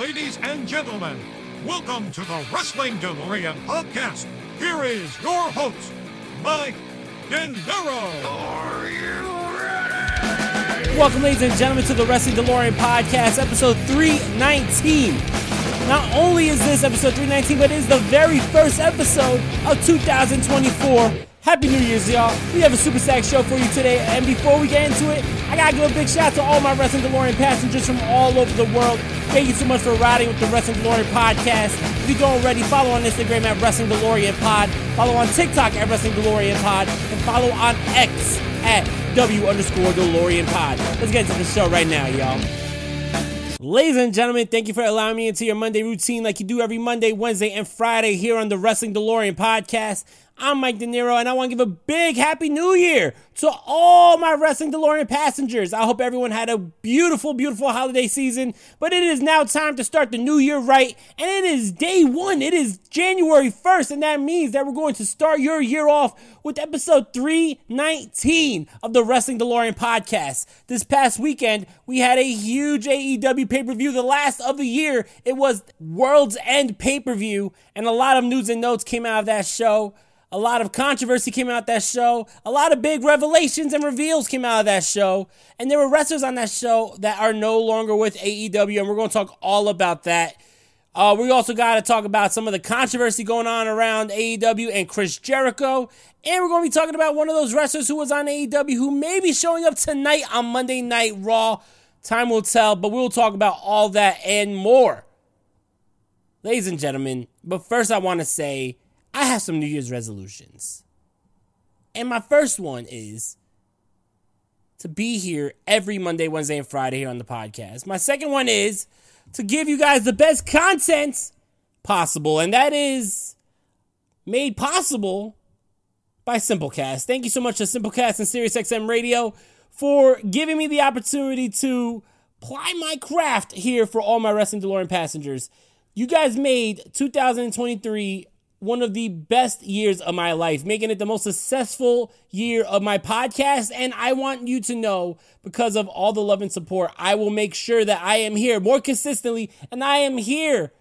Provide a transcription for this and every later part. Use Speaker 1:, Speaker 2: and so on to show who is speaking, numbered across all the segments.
Speaker 1: Ladies and gentlemen, welcome to the Wrestling DeLorean podcast. Here is your host, Mike Dendero.
Speaker 2: Are you ready?
Speaker 3: Welcome, ladies and gentlemen, to the Wrestling DeLorean podcast, episode 319. Not only is this episode 319, but it is the very first episode of 2024. Happy New Year's, y'all. We have a super sack show for you today. And before we get into it, I gotta give a big shout out to all my Wrestling DeLorean passengers from all over the world. Thank you so much for riding with the Wrestling DeLorean podcast. If you don't already, follow on Instagram at Wrestling DeLorean Pod, follow on TikTok at Wrestling DeLorean Pod, and follow on X at W underscore DeLorean Pod. Let's get into the show right now, y'all. Ladies and gentlemen, thank you for allowing me into your Monday routine like you do every Monday, Wednesday, and Friday here on the Wrestling DeLorean podcast. I'm Mike De Niro, and I want to give a big Happy New Year to all my Wrestling DeLorean passengers. I hope everyone had a beautiful, beautiful holiday season, but it is now time to start the new year right, and it is day one. It is January 1st, and that means that we're going to start your year off with episode 319 of the Wrestling DeLorean podcast. This past weekend, we had a huge AEW pay per view, the last of the year. It was World's End pay per view, and a lot of news and notes came out of that show. A lot of controversy came out that show. A lot of big revelations and reveals came out of that show. And there were wrestlers on that show that are no longer with AEW, and we're going to talk all about that. Uh, we also got to talk about some of the controversy going on around AEW and Chris Jericho. And we're going to be talking about one of those wrestlers who was on AEW who may be showing up tonight on Monday Night Raw. Time will tell, but we'll talk about all that and more. Ladies and gentlemen, but first I want to say I have some New Year's resolutions. And my first one is to be here every Monday, Wednesday, and Friday here on the podcast. My second one is to give you guys the best content possible, and that is made possible by Simplecast. Thank you so much to Simplecast and SiriusXM Radio for giving me the opportunity to ply my craft here for all my Wrestling DeLorean passengers. You guys made 2023 one of the best years of my life, making it the most successful year of my podcast. And I want you to know, because of all the love and support, I will make sure that I am here more consistently. And I am here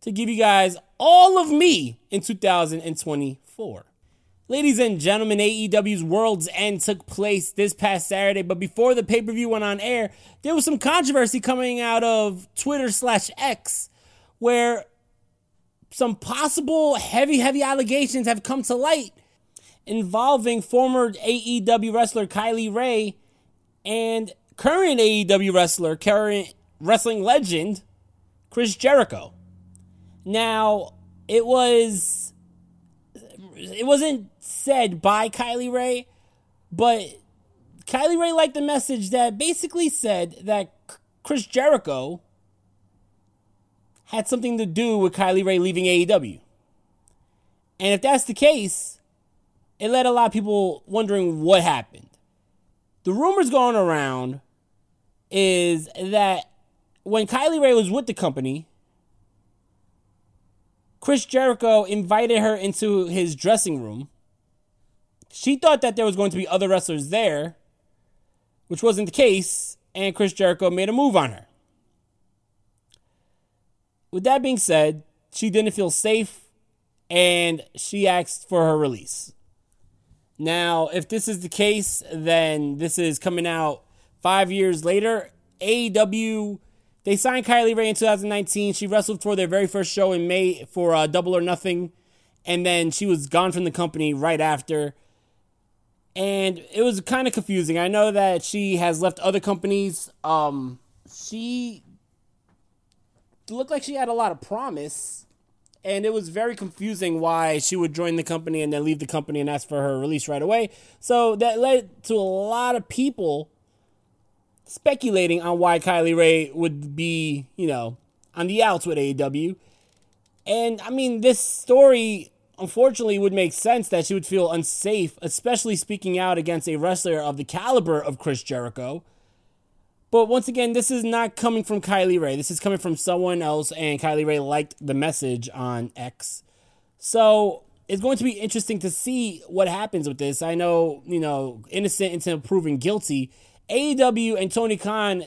Speaker 3: to give you guys all of me in 2024. Ladies and gentlemen, AEW's World's End took place this past Saturday, but before the pay per view went on air, there was some controversy coming out of Twitter slash X where some possible heavy, heavy allegations have come to light involving former AEW wrestler Kylie Rae and current AEW wrestler, current wrestling legend, Chris Jericho. Now, it was it wasn't said by Kylie Rae, but Kylie Rae liked the message that basically said that Chris Jericho had something to do with Kylie Rae leaving AEW. And if that's the case, it led a lot of people wondering what happened. The rumors going around is that when Kylie Rae was with the company, Chris Jericho invited her into his dressing room. She thought that there was going to be other wrestlers there, which wasn't the case, and Chris Jericho made a move on her with that being said, she didn't feel safe and she asked for her release. Now, if this is the case, then this is coming out five years later. AEW, they signed Kylie Rae in 2019. She wrestled for their very first show in May for uh, Double or Nothing. And then she was gone from the company right after. And it was kind of confusing. I know that she has left other companies. Um, she looked like she had a lot of promise. And it was very confusing why she would join the company and then leave the company and ask for her release right away. So that led to a lot of people speculating on why Kylie Rae would be, you know, on the outs with AEW. And I mean, this story unfortunately would make sense that she would feel unsafe, especially speaking out against a wrestler of the caliber of Chris Jericho. But once again, this is not coming from Kylie Rae. This is coming from someone else, and Kylie Rae liked the message on X. So it's going to be interesting to see what happens with this. I know, you know, innocent until proven guilty. AEW and Tony Khan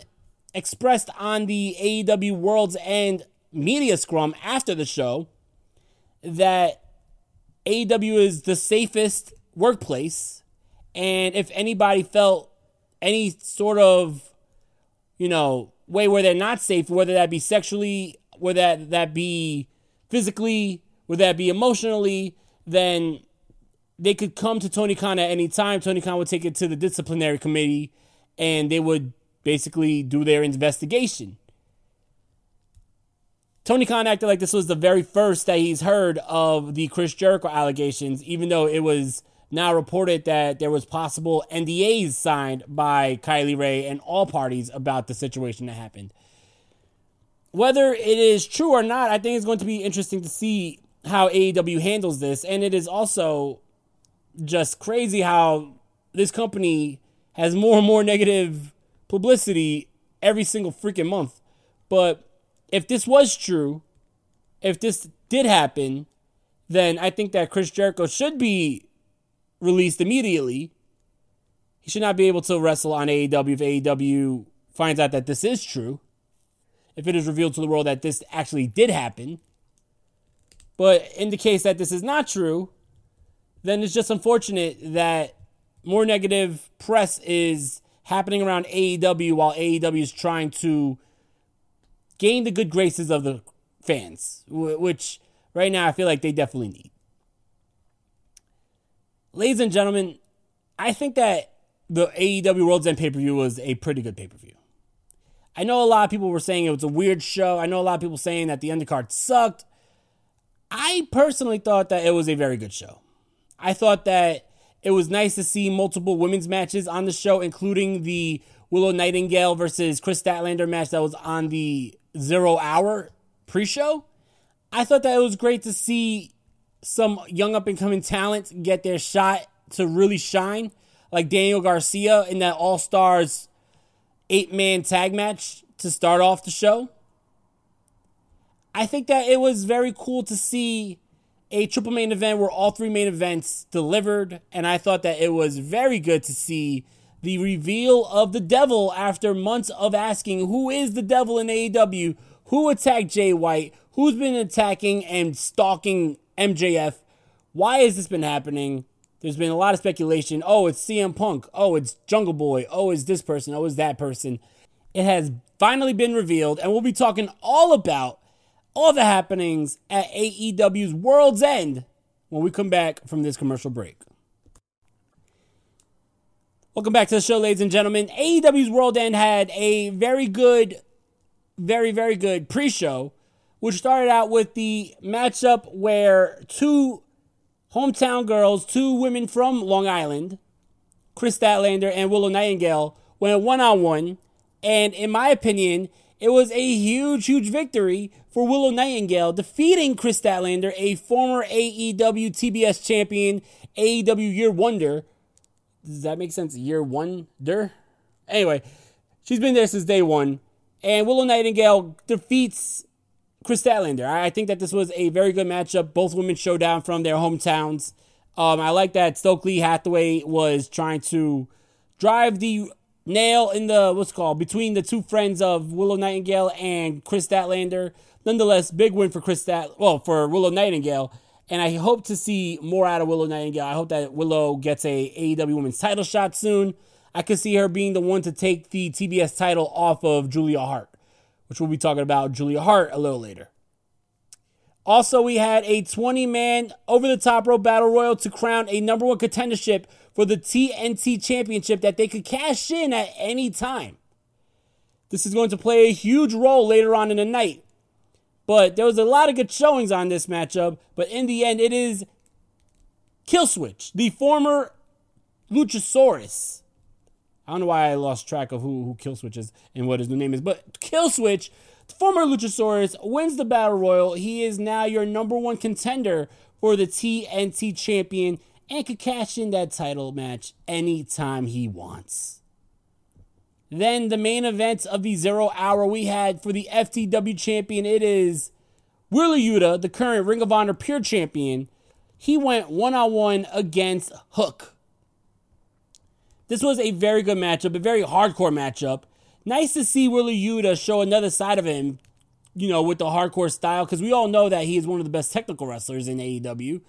Speaker 3: expressed on the AEW World's End media scrum after the show that AEW is the safest workplace. And if anybody felt any sort of, you know, way where they're not safe, whether that be sexually, whether that, that be physically, whether that be emotionally, then they could come to Tony Khan at any time. Tony Khan would take it to the disciplinary committee and they would basically do their investigation. Tony Khan acted like this was the very first that he's heard of the Chris Jericho allegations, even though it was now reported that there was possible NDAs signed by Kylie Rae and all parties about the situation that happened. Whether it is true or not, I think it's going to be interesting to see how AEW handles this. And it is also just crazy how this company has more and more negative publicity every single freaking month. But if this was true, if this did happen, then I think that Chris Jericho should be released immediately. He should not be able to wrestle on AEW if AEW finds out that this is true. If it is revealed to the world that this actually did happen. But in the case that this is not true, then it's just unfortunate that more negative press is happening around AEW while AEW is trying to gain the good graces of the fans, which right now I feel like they definitely need. Ladies and gentlemen, I think that the AEW World's End pay per view was a pretty good pay per view. I know a lot of people were saying it was a weird show. I know a lot of people saying that the undercard sucked. I personally thought that it was a very good show. I thought that it was nice to see multiple women's matches on the show, including the Willow Nightingale versus Kris Statlander match that was on the zero hour pre show. I thought that it was great to see some young up and coming talent get their shot to really shine, like Daniel Garcia in that All Stars eight man tag match to start off the show. I think that it was very cool to see a triple main event where all three main events delivered, and I thought that it was very good to see the reveal of the devil after months of asking who is the devil in AEW, who attacked Jay White, who's been attacking and stalking MJF, why has this been happening? There's been a lot of speculation. Oh, it's CM Punk. Oh, it's Jungle Boy. Oh, it's this person. Oh, it's that person. It has finally been revealed, and we'll be talking all about all the happenings at AEW's World's End when we come back from this commercial break. Welcome back to the show, ladies and gentlemen. AEW's World End had a very good, very, very good pre show, which started out with the matchup where two hometown girls, two women from Long Island, Kris Statlander and Willow Nightingale, went one on one. And in my opinion, it was a huge, huge victory for Willow Nightingale, defeating Kris Statlander, a former AEW TBS champion, AEW Year Wonder does that make sense? Year Wonder? Anyway, she's been there since day one. And Willow Nightingale defeats Kris Statlander. I think that this was a very good matchup. Both women showdown from their hometowns. Um, I like that Stokely Hathaway was trying to drive the nail in the what's called between the two friends of Willow Nightingale and Kris Statlander. Nonetheless, big win for Chris Stat well for Willow Nightingale. And I hope to see more out of Willow Nightingale. I hope that Willow gets a AEW Women's title shot soon. I could see her being the one to take the TBS title off of Julia Hart, which we'll be talking about Julia Hart a little later. Also, we had a 20 man over the top rope battle royal to crown a number one contendership for the TNT championship that they could cash in at any time. This is going to play a huge role later on in the night. But there was a lot of good showings on this matchup. But in the end, it is Killswitch, the former Luchasaurus. I don't know why I lost track of who, who Killswitch is and what his new name is. But Killswitch, former Luchasaurus, wins the Battle Royal. He is now your number one contender for the TNT champion and can cash in that title match anytime he wants. Then the main event of the zero hour we had for the FTW champion, it is Wheeler Yuta, the current Ring of Honor Pure Champion. He went one on one against Hook. This was a very good matchup, a very hardcore matchup. nice to see Wheeler Yuta show another side of him, you know, with the hardcore style, because we all know that he is one of the best technical wrestlers in AEW.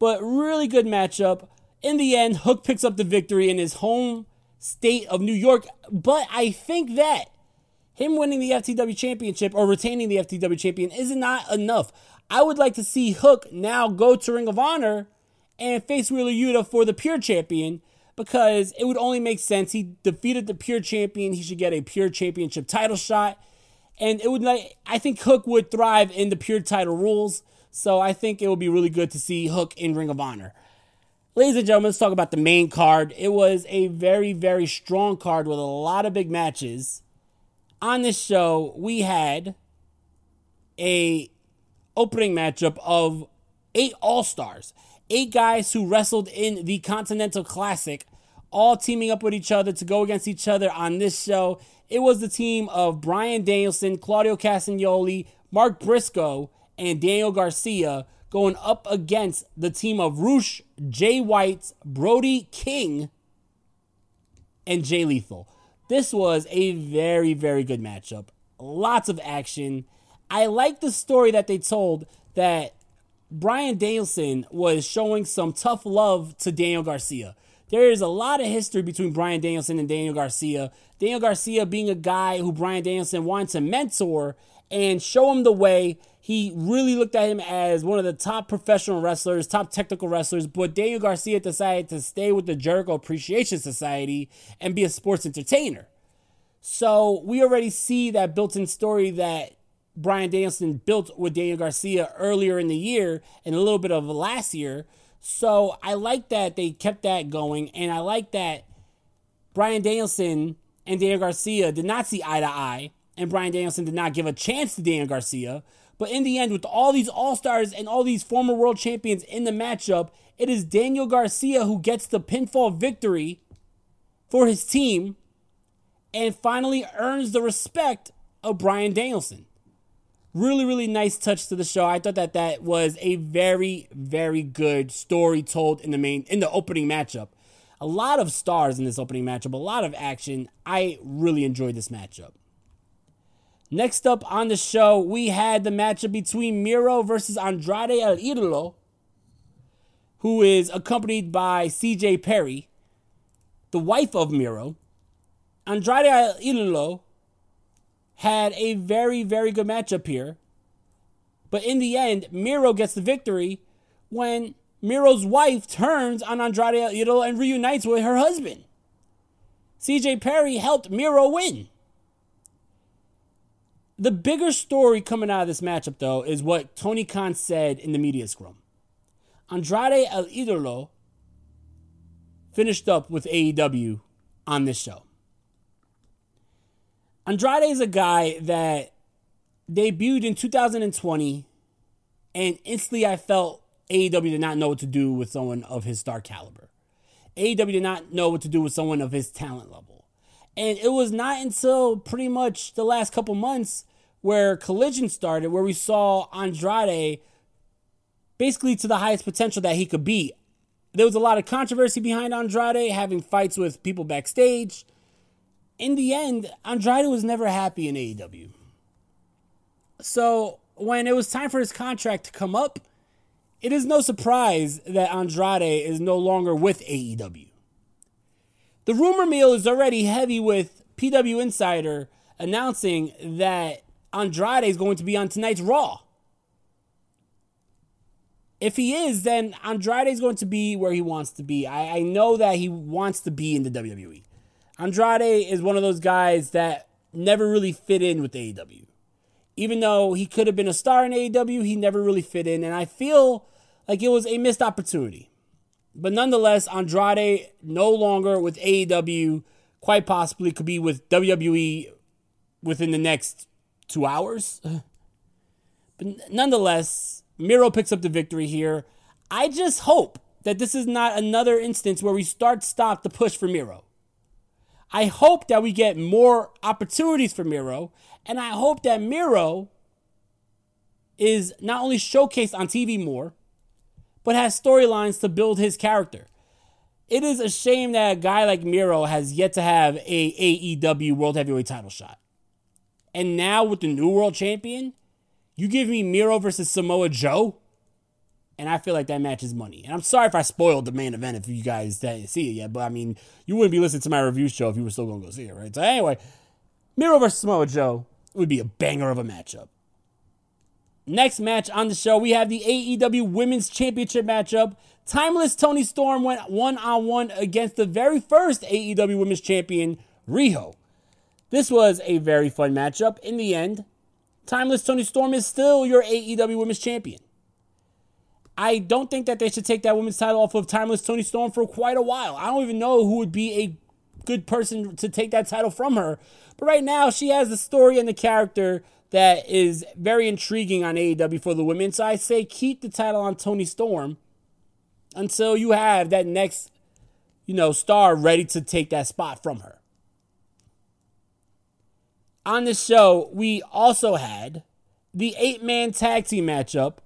Speaker 3: But really good matchup. In the end, Hook picks up the victory in his home state of New York. But I think that him winning the FTW championship or retaining the FTW champion is not enough. I would like to see Hook now go to Ring of Honor and face Wheeler Yuta for the pure champion because it would only make sense. He defeated the pure champion. He should get a pure championship title shot. And it would like I think Hook would thrive in the pure title rules. So I think it would be really good to see Hook in Ring of Honor. Ladies and gentlemen, let's talk about the main card. It was a very, very strong card with a lot of big matches. On this show, we had a opening matchup of eight all-stars eight guys who wrestled in the Continental Classic, all teaming up with each other to go against each other on this show. It was the team of Bryan Danielson, Claudio Castagnoli, Mark Briscoe, and Daniel Garcia going up against the team of Rush, Jay White, Brody King, and Jay Lethal. This was a very, very good matchup. Lots of action. I like the story that they told that Bryan Danielson was showing some tough love to Daniel Garcia. There is a lot of history between Bryan Danielson and Daniel Garcia. Daniel Garcia being a guy who Bryan Danielson wanted to mentor and show him the way. He really looked at him as one of the top professional wrestlers, top technical wrestlers, but Daniel Garcia decided to stay with the Jericho Appreciation Society and be a sports entertainer. So we already see that built in story that Bryan Danielson built with Daniel Garcia earlier in the year and a little bit of last year. So I like that they kept that going, and I like that Bryan Danielson and Daniel Garcia did not see eye to eye, and Bryan Danielson did not give a chance to Daniel Garcia. But in the end, with all these All Stars and all these former world champions in the matchup, it is Daniel Garcia who gets the pinfall victory for his team and finally earns the respect of Bryan Danielson. Really, really nice touch to the show. I thought that that was a very, very good story told in the main in the opening matchup. A lot of stars in this opening matchup, a lot of action. I really enjoyed this matchup. Next up on the show, we had the matchup between Miro versus Andrade El Idolo, who is accompanied by CJ Perry, the wife of Miro. Andrade El Idolo had a very, very good matchup here. But in the end, Miro gets the victory when Miro's wife turns on Andrade El Idolo and reunites with her husband. CJ Perry helped Miro win. The bigger story coming out of this matchup, though, is what Tony Khan said in the media scrum. Andrade El Idolo finished up with AEW on this show. Andrade is a guy that debuted in 2020, and instantly I felt AEW did not know what to do with someone of his star caliber. AEW did not know what to do with someone of his talent level. And it was not until pretty much the last couple months where Collision started, where we saw Andrade basically to the highest potential that he could be. There was a lot of controversy behind Andrade, having fights with people backstage in the end, Andrade was never happy in AEW. So when it was time for his contract to come up, it is no surprise that Andrade is no longer with AEW. The rumor mill is already heavy with PW Insider announcing that Andrade is going to be on tonight's Raw. If he is, then Andrade is going to be where he wants to be. I, I know that he wants to be in the WWE. Andrade is one of those guys that never really fit in with AEW. Even though he could have been a star in AEW, he never really fit in. And I feel like it was a missed opportunity. But nonetheless, Andrade no longer with AEW, quite possibly could be with WWE within the next two hours. But nonetheless, Miro picks up the victory here. I just hope that this is not another instance where we start stop the push for Miro. I hope that we get more opportunities for Miro, and I hope that Miro is not only showcased on TV more, but has storylines to build his character. it is a shame that a guy like Miro has yet to have a AEW World Heavyweight title shot. And now with the new world champion, you give me Miro versus Samoa Joe, and I feel like that match is money. And I'm sorry if I spoiled the main event if you guys didn't see it yet, but I mean, you wouldn't be listening to my review show if you were still going to go see it, right? So anyway, Miro versus Samoa Joe would be a banger of a matchup. Next match on the show, we have the AEW Women's Championship matchup. Timeless Toni Storm went one on one against the very first AEW Women's Champion, Riho. This was a very fun matchup. In the end, Timeless Toni Storm is still your AEW Women's Champion. I don't think that they should take that women's title off of Timeless Toni Storm for quite a while. I don't even know who would be a good person to take that title from her. But right now, she has the story and the character that is very intriguing on AEW for the women. So I say keep the title on Toni Storm until you have that next, you know, star ready to take that spot from her. On the show, we also had the eight man tag team matchup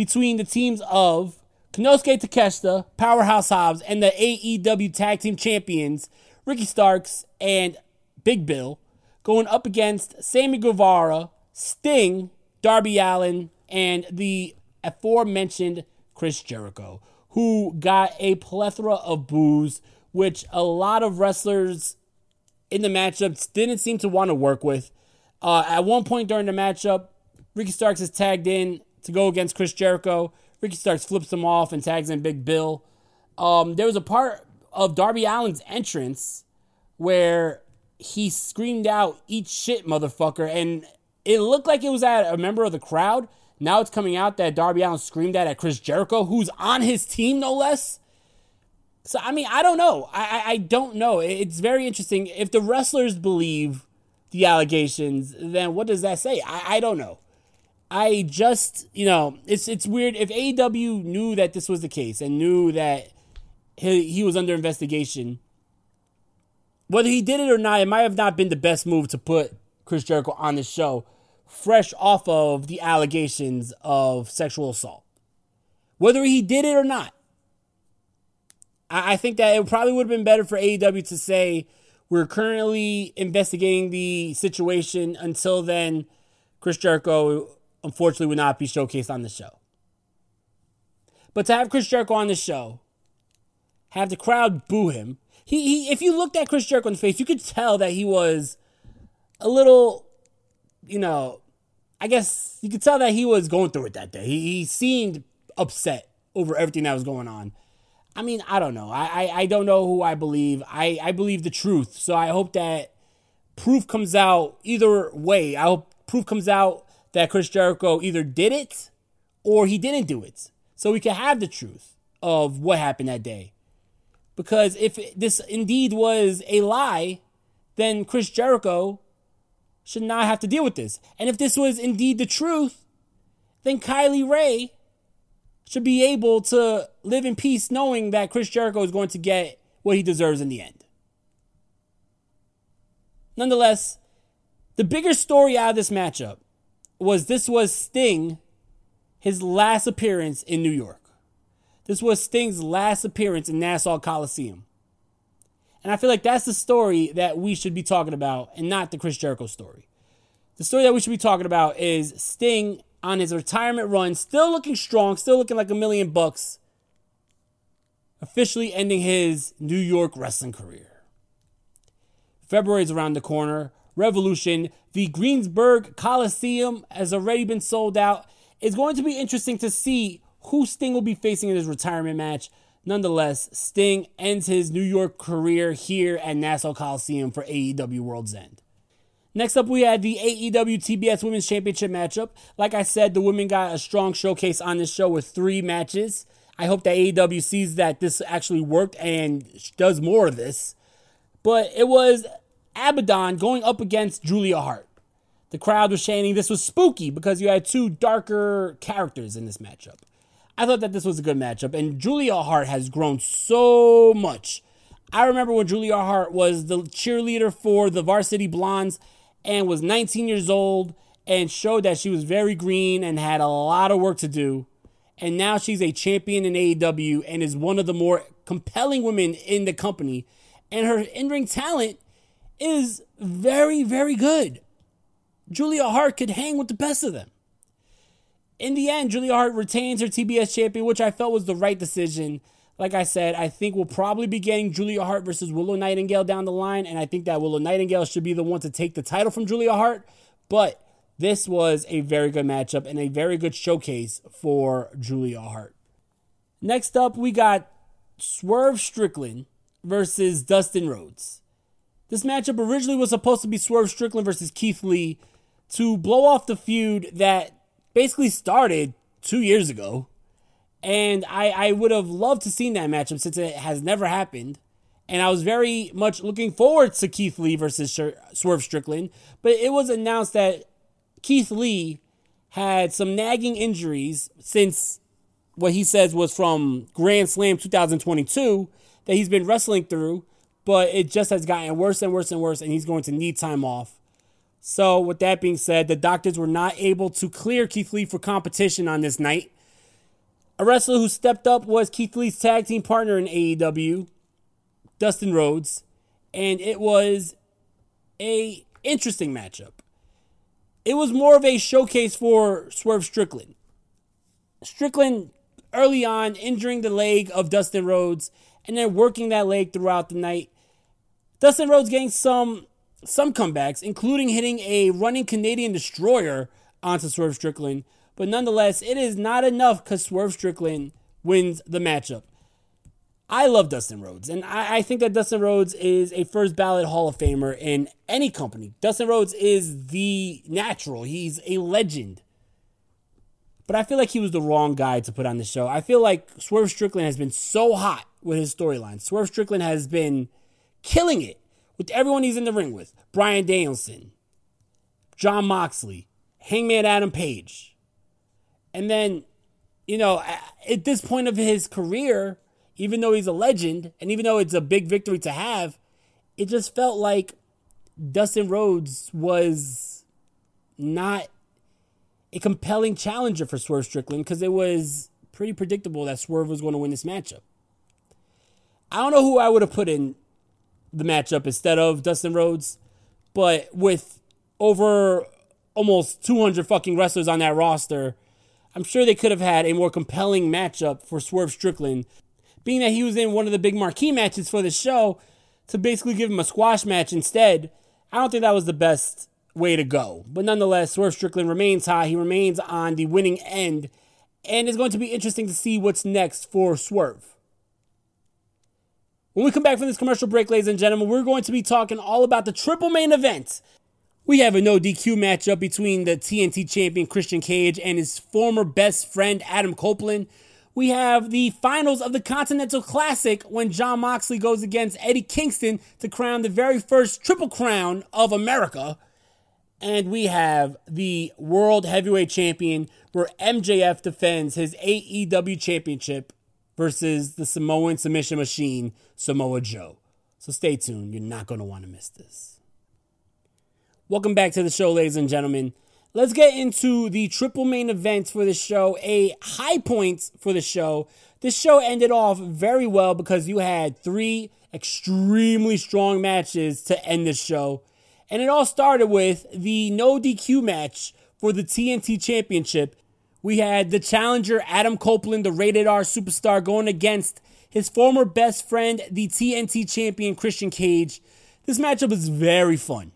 Speaker 3: between the teams of Konosuke Takeshita, Powerhouse Hobbs, and the AEW tag team champions, Ricky Starks and Big Bill going up against Sammy Guevara, Sting, Darby Allin, and the aforementioned Chris Jericho, who got a plethora of boos, which a lot of wrestlers in the matchups didn't seem to want to work with. Uh, at one point during the matchup, Ricky Starks is tagged in to go against Chris Jericho. Ricky Starks flips him off and tags in Big Bill. Um, there was a part of Darby Allin's entrance where he screamed out, Eat shit, motherfucker. And it looked like it was at a member of the crowd. Now it's coming out that Darby Allin screamed that at Chris Jericho, who's on his team, no less. So, I mean, I don't know. I, I, don't know. It's very interesting. If the wrestlers believe the allegations, then what does that say? I, I don't know. I just, you know, it's it's weird. If AEW knew that this was the case and knew that he, he was under investigation, whether he did it or not, it might have not been the best move to put Chris Jericho on the show, fresh off of the allegations of sexual assault. Whether he did it or not, I, I think that it probably would have been better for AEW to say, we're currently investigating the situation. Until then, Chris Jericho unfortunately would not be showcased on the show. But to have Chris Jericho on the show, have the crowd boo him, he, he if you looked at Chris Jericho in the face, you could tell that he was a little, you know, I guess you could tell that he was going through it that day. He, he seemed upset over everything that was going on. I mean, I don't know. I, I, I don't know who I believe. I, I believe the truth. So I hope that proof comes out either way. I hope proof comes out that Chris Jericho either did it or he didn't do it. So we can have the truth of what happened that day. Because if this indeed was a lie, then Chris Jericho should not have to deal with this. And if this was indeed the truth, then Kylie Rae should be able to live in peace knowing that Chris Jericho is going to get what he deserves in the end. Nonetheless, the bigger story out of this matchup was this was Sting, his last appearance in New York. This was Sting's last appearance in Nassau Coliseum. And I feel like that's the story that we should be talking about and not the Chris Jericho story. The story that we should be talking about is Sting on his retirement run, still looking strong, still looking like a million bucks, officially ending his New York wrestling career. February is around the corner. Revolution, the Greensboro Coliseum has already been sold out. It's going to be interesting to see who Sting will be facing in his retirement match. Nonetheless, Sting ends his New York career here at Nassau Coliseum for AEW World's End. Next up, we had the AEW TBS Women's Championship matchup. Like I said, the women got a strong showcase on this show with three matches. I hope that AEW sees that this actually worked and does more of this. But it was Abaddon going up against Julia Hart. The crowd was chanting this was spooky because you had two darker characters in this matchup. I thought that this was a good matchup, and Julia Hart has grown so much. I remember when Julia Hart was the cheerleader for the Varsity Blondes and was 19 years old and showed that she was very green and had a lot of work to do. And now she's a champion in AEW and is one of the more compelling women in the company, and her in ring talent is very, very good. Julia Hart could hang with the best of them. In the end, Julia Hart retains her TBS champion, which I felt was the right decision. Like I said, I think we'll probably be getting Julia Hart versus Willow Nightingale down the line, and I think that Willow Nightingale should be the one to take the title from Julia Hart. But this was a very good matchup and a very good showcase for Julia Hart. Next up, we got Swerve Strickland versus Dustin Rhodes. This matchup originally was supposed to be Swerve Strickland versus Keith Lee to blow off the feud that basically started two years ago. And I, I would have loved to seen that matchup since it has never happened. And I was very much looking forward to Keith Lee versus Swerve Strickland. But it was announced that Keith Lee had some nagging injuries since what he says was from Grand Slam 2022 that he's been wrestling through, but it just has gotten worse and worse and worse, and he's going to need time off. So, with that being said, the doctors were not able to clear Keith Lee for competition on this night. A wrestler who stepped up was Keith Lee's tag team partner in AEW, Dustin Rhodes, and it was a interesting matchup it was more of a showcase for Swerve Strickland. Strickland early on injuring the leg of Dustin Rhodes and then working that leg throughout the night. Dustin Rhodes getting some some comebacks, including hitting a running Canadian destroyer onto Swerve Strickland. But nonetheless, it is not enough because Swerve Strickland wins the matchup. I love Dustin Rhodes, and I, I, think that Dustin Rhodes is a first ballot Hall of Famer in any company. Dustin Rhodes is the natural, he's a legend. But I feel like he was the wrong guy to put on the show. I feel like Swerve Strickland has been so hot with his storyline. Swerve Strickland has been killing it with everyone he's in the ring with Bryan Danielson, Jon Moxley, Hangman Adam Page. And then, you know, at this point of his career, even though he's a legend and even though it's a big victory to have, it just felt like Dustin Rhodes was not a compelling challenger for Swerve Strickland because it was pretty predictable that Swerve was going to win this matchup. I don't know who I would have put in the matchup instead of Dustin Rhodes, but with over almost 200 fucking wrestlers on that roster, I'm sure they could have had a more compelling matchup for Swerve Strickland being that he was in one of the big marquee matches for the show, to basically give him a squash match instead, I don't think that was the best way to go. But nonetheless, Swerve Strickland remains high. He remains on the winning end. And it's going to be interesting to see what's next for Swerve. When we come back from this commercial break, ladies and gentlemen, we're going to be talking all about the triple main event. We have a no DQ matchup between the TNT champion Christian Cage and his former best friend Adam Copeland we have the finals of the Continental Classic when Jon Moxley goes against Eddie Kingston to crown the very first Triple Crown of America. And we have the World Heavyweight Champion where MJF defends his AEW Championship versus the Samoan submission machine, Samoa Joe. So stay tuned. You're not going to want to miss this. Welcome back to the show, ladies and gentlemen. Let's get into the triple main events for the show. A high points for the show. This show ended off very well because you had three extremely strong matches to end the show. And it all started with the no DQ match for the TNT Championship. We had the challenger Adam Copeland, the rated R superstar, going against his former best friend, the TNT champion Christian Cage. This matchup was very fun.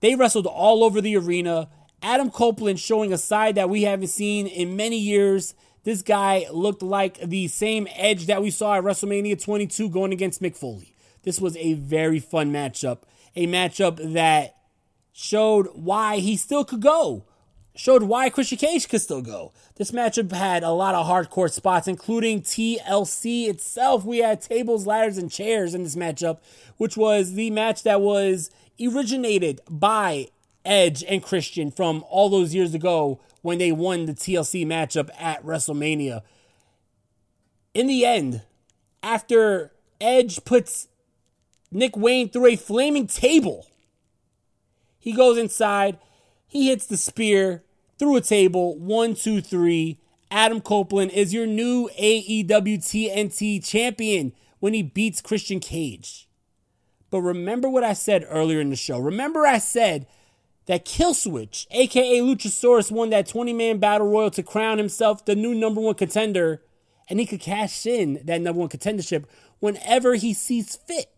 Speaker 3: They wrestled all over the arena. Adam Copeland showing a side that we haven't seen in many years. This guy looked like the same edge that we saw at WrestleMania 22 going against Mick Foley. This was a very fun matchup. A matchup that showed why he still could go. Showed why Christian Cage could still go. This matchup had a lot of hardcore spots, including TLC itself. We had tables, ladders, and chairs in this matchup, which was the match that was originated by Edge and Christian from all those years ago when they won the TLC matchup at WrestleMania. In the end, after Edge puts Nick Wayne through a flaming table, he goes inside, he hits the spear through a table. One, two, three. Adam Copeland is your new AEW TNT champion when he beats Christian Cage. But remember what I said earlier in the show. Remember, I said that Killswitch, aka Luchasaurus, won that 20 man battle royal to crown himself the new number one contender, and he could cash in that number one contendership whenever he sees fit.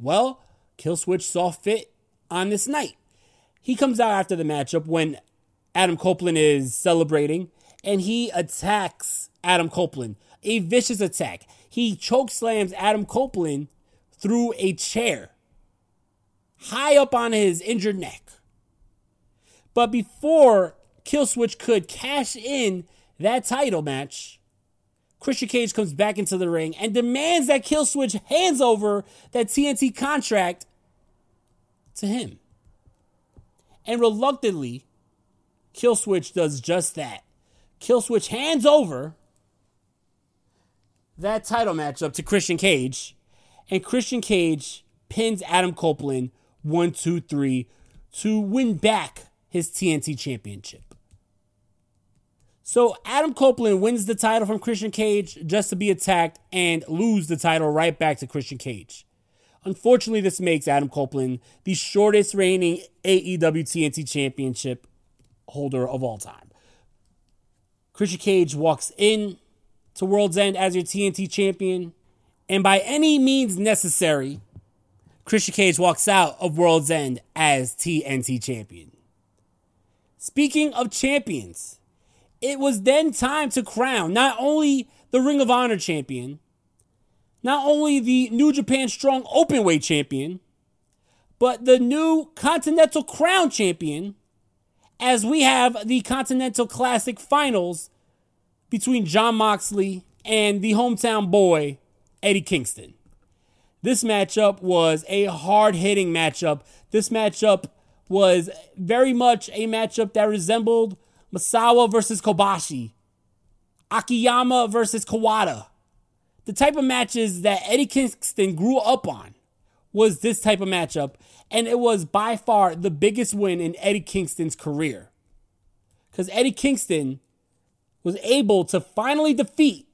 Speaker 3: Well, Killswitch saw fit on this night. He comes out after the matchup when Adam Copeland is celebrating, and he attacks Adam Copeland. A vicious attack. He choke slams Adam Copeland through a chair high up on his injured neck. But before Killswitch could cash in that title match, Christian Cage comes back into the ring and demands that Killswitch hands over that TNT contract to him. And reluctantly, Killswitch does just that. Killswitch hands over that title matchup to Christian Cage, and Christian Cage pins Adam Copeland one, two, three to win back his TNT championship. So Adam Copeland wins the title from Christian Cage just to be attacked and lose the title right back to Christian Cage. Unfortunately, this makes Adam Copeland the shortest reigning AEW TNT championship holder of all time. Christian Cage walks in to World's End as your TNT champion, and by any means necessary, Christian Cage walks out of World's End as TNT champion. Speaking of champions, it was then time to crown not only the Ring of Honor champion, not only the New Japan Strong Openweight champion, but the new Continental Crown champion, as we have the Continental Classic finals between Jon Moxley and the hometown boy, Eddie Kingston. This matchup was a hard hitting matchup. This matchup was very much a matchup that resembled Misawa versus Kobashi, Akiyama versus Kawada. The type of matches that Eddie Kingston grew up on was this type of matchup, and it was by far the biggest win in Eddie Kingston's career. Because Eddie Kingston was able to finally defeat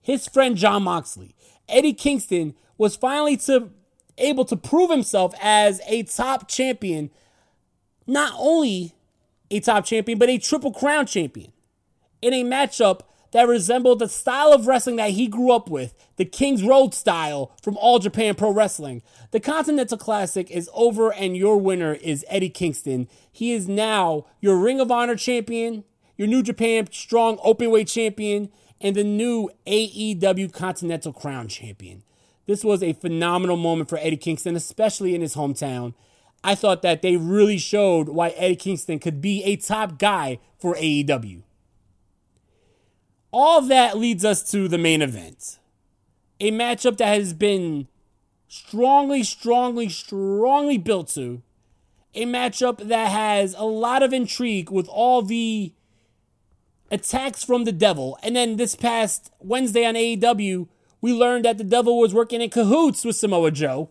Speaker 3: his friend Jon Moxley. Eddie Kingston was finally to able to prove himself as a top champion, not only a top champion, but a triple crown champion in a matchup that resembled the style of wrestling that he grew up with, the King's Road style from All Japan Pro Wrestling. The Continental Classic is over, and your winner is Eddie Kingston. He is now your Ring of Honor champion, your New Japan Strong Openweight champion, and the new AEW Continental Crown champion. This was a phenomenal moment for Eddie Kingston, especially in his hometown. I thought that they really showed why Eddie Kingston could be a top guy for AEW. All that leads us to the main event. A matchup that has been strongly, strongly, strongly built to. A matchup that has a lot of intrigue with all the attacks from the devil. And then this past Wednesday on AEW, we learned that the devil was working in cahoots with Samoa Joe.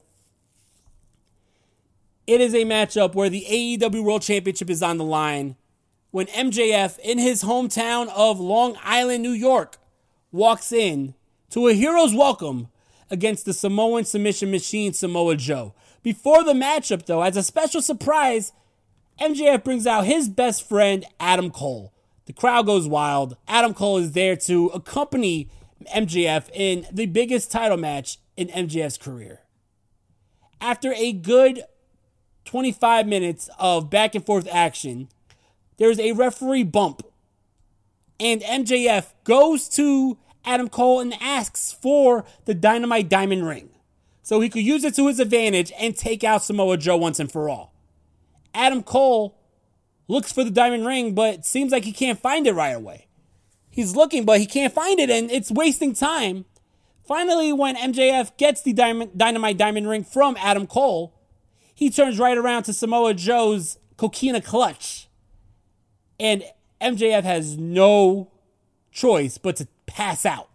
Speaker 3: It is a matchup where the AEW World Championship is on the line when MJF, in his hometown of Long Island, New York, walks in to a hero's welcome against the Samoan submission machine Samoa Joe. Before the matchup, though, as a special surprise, MJF brings out his best friend, Adam Cole. The crowd goes wild. Adam Cole is there to accompany MJF in the biggest title match in MJF's career. After a good 25 minutes of back and forth action, there's a referee bump. And MJF goes to Adam Cole and asks for the Dynamite Diamond Ring so he could use it to his advantage and take out Samoa Joe once and for all. Adam Cole looks for the diamond ring, but seems like he can't find it right away. He's looking, but he can't find it, and it's wasting time. Finally, when MJF gets the diamond, dynamite diamond ring from Adam Cole, he turns right around to Samoa Joe's coquina clutch. And MJF has no choice but to pass out,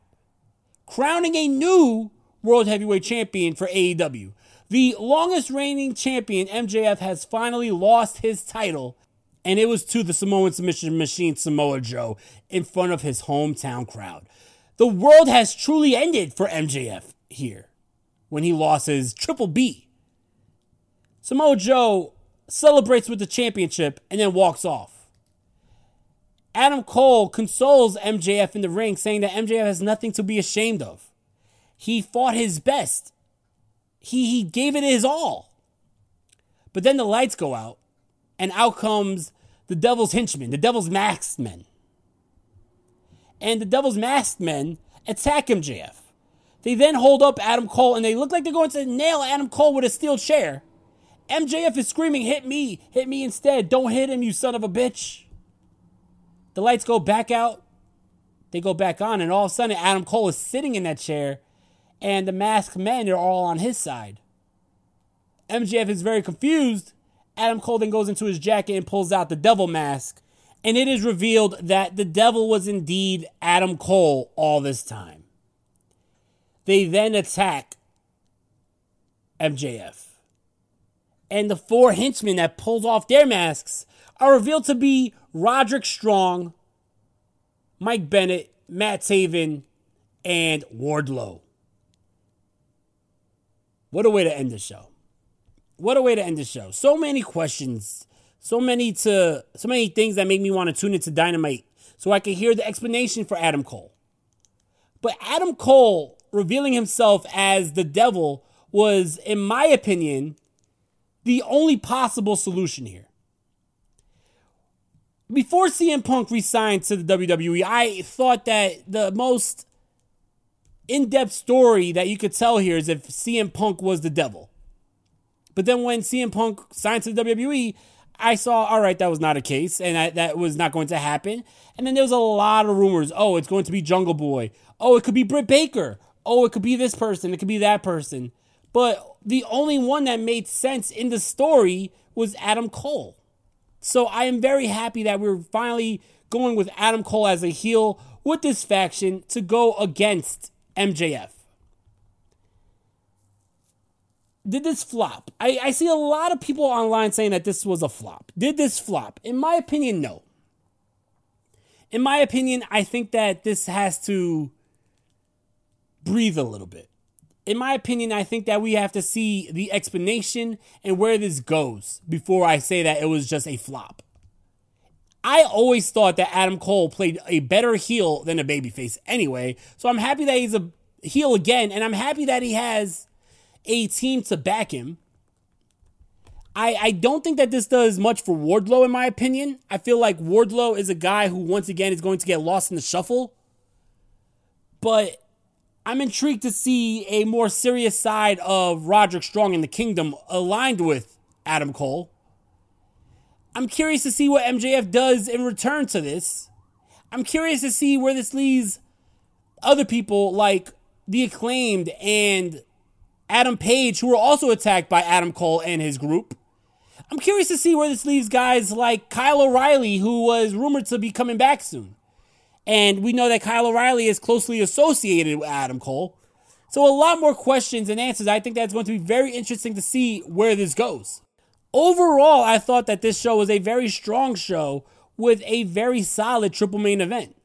Speaker 3: crowning a new World Heavyweight Champion for AEW. The longest reigning champion, MJF, has finally lost his title and it was to the Samoan submission machine Samoa Joe in front of his hometown crowd. The world has truly ended for MJF. here when he lost his Triple B. Samoa Joe celebrates with the championship and then walks off. Adam Cole consoles MJF in the ring, saying that MJF has nothing to be ashamed of. He fought his best. He, he gave it his all. But then the lights go out, and out comes the devil's henchmen, the devil's masked men. And the devil's masked men attack MJF. They then hold up Adam Cole and they look like they're going to nail Adam Cole with a steel chair. MJF is screaming, Hit me, hit me instead. Don't hit him, you son of a bitch. The lights go back out. They go back on, and all of a sudden, Adam Cole is sitting in that chair, and the masked men are all on his side. MJF is very confused. Adam Cole then goes into his jacket and pulls out the devil mask, and it is revealed that the devil was indeed Adam Cole all this time. They then attack MJF. And the four henchmen that pulled off their masks are revealed to be Roderick Strong, Mike Bennett, Matt Taven, and Wardlow. What a way to end the show. What a way to end the show. So many questions, so many to so many things that make me want to tune into Dynamite so I can hear the explanation for Adam Cole. But Adam Cole revealing himself as the devil was, in my opinion, the only possible solution here. Before CM Punk resigned to the WWE, I thought that the most in depth story that you could tell here is if CM Punk was the devil. But then when CM Punk signed to the WWE, I saw, all right, that was not a case, and that, that was not going to happen. And then there was a lot of rumors. Oh, it's going to be Jungle Boy. Oh, it could be Britt Baker. Oh, it could be this person. It could be that person. But the only one that made sense in the story was Adam Cole. So I am very happy that we're finally going with Adam Cole as a heel with this faction to go against MJF. Did this flop? I, I see a lot of people online saying that this was a flop. Did this flop? In my opinion, no. In my opinion, I think that this has to breathe a little bit. In my opinion, I think that we have to see the explanation and where this goes before I say that it was just a flop. I always thought that Adam Cole played a better heel than a babyface anyway, so I'm happy that he's a heel again, and I'm happy that he has a team to back him. I, I don't think that this does much for Wardlow, in my opinion. I feel like Wardlow is a guy who, once again, is going to get lost in the shuffle. But I'm intrigued to see a more serious side of Roderick Strong in the Kingdom aligned with Adam Cole. I'm curious to see what MJF does in return to this. I'm curious to see where this leaves other people like the acclaimed and Adam Page, who were also attacked by Adam Cole and his group. I'm curious to see where this leaves guys like Kyle O'Reilly, who was rumored to be coming back soon. And we know that Kyle O'Reilly is closely associated with Adam Cole. So, a lot more questions and answers. I think that's going to be very interesting to see where this goes. Overall, I thought that this show was a very strong show with a very solid triple main event.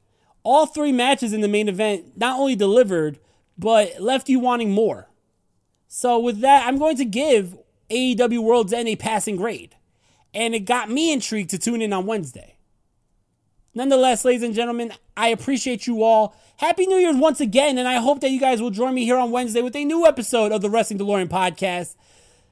Speaker 3: All three matches in the main event not only delivered, but left you wanting more. So, with that, I'm going to give AEW World's End a passing grade. And it got me intrigued to tune in on Wednesday. Nonetheless, ladies and gentlemen, I appreciate you all. Happy New Year's once again, and I hope that you guys will join me here on Wednesday with a new episode of the Wrestling DeLorean podcast.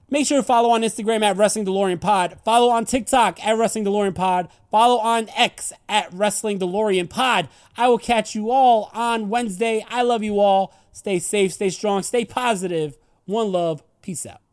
Speaker 3: Make sure to follow on Instagram at Wrestling DeLorean Pod. Follow on TikTok at Wrestling DeLorean Pod. Follow on X at Wrestling DeLorean Pod. I will catch you all on Wednesday. I love you all. Stay safe, stay strong, stay positive. One love. Peace out.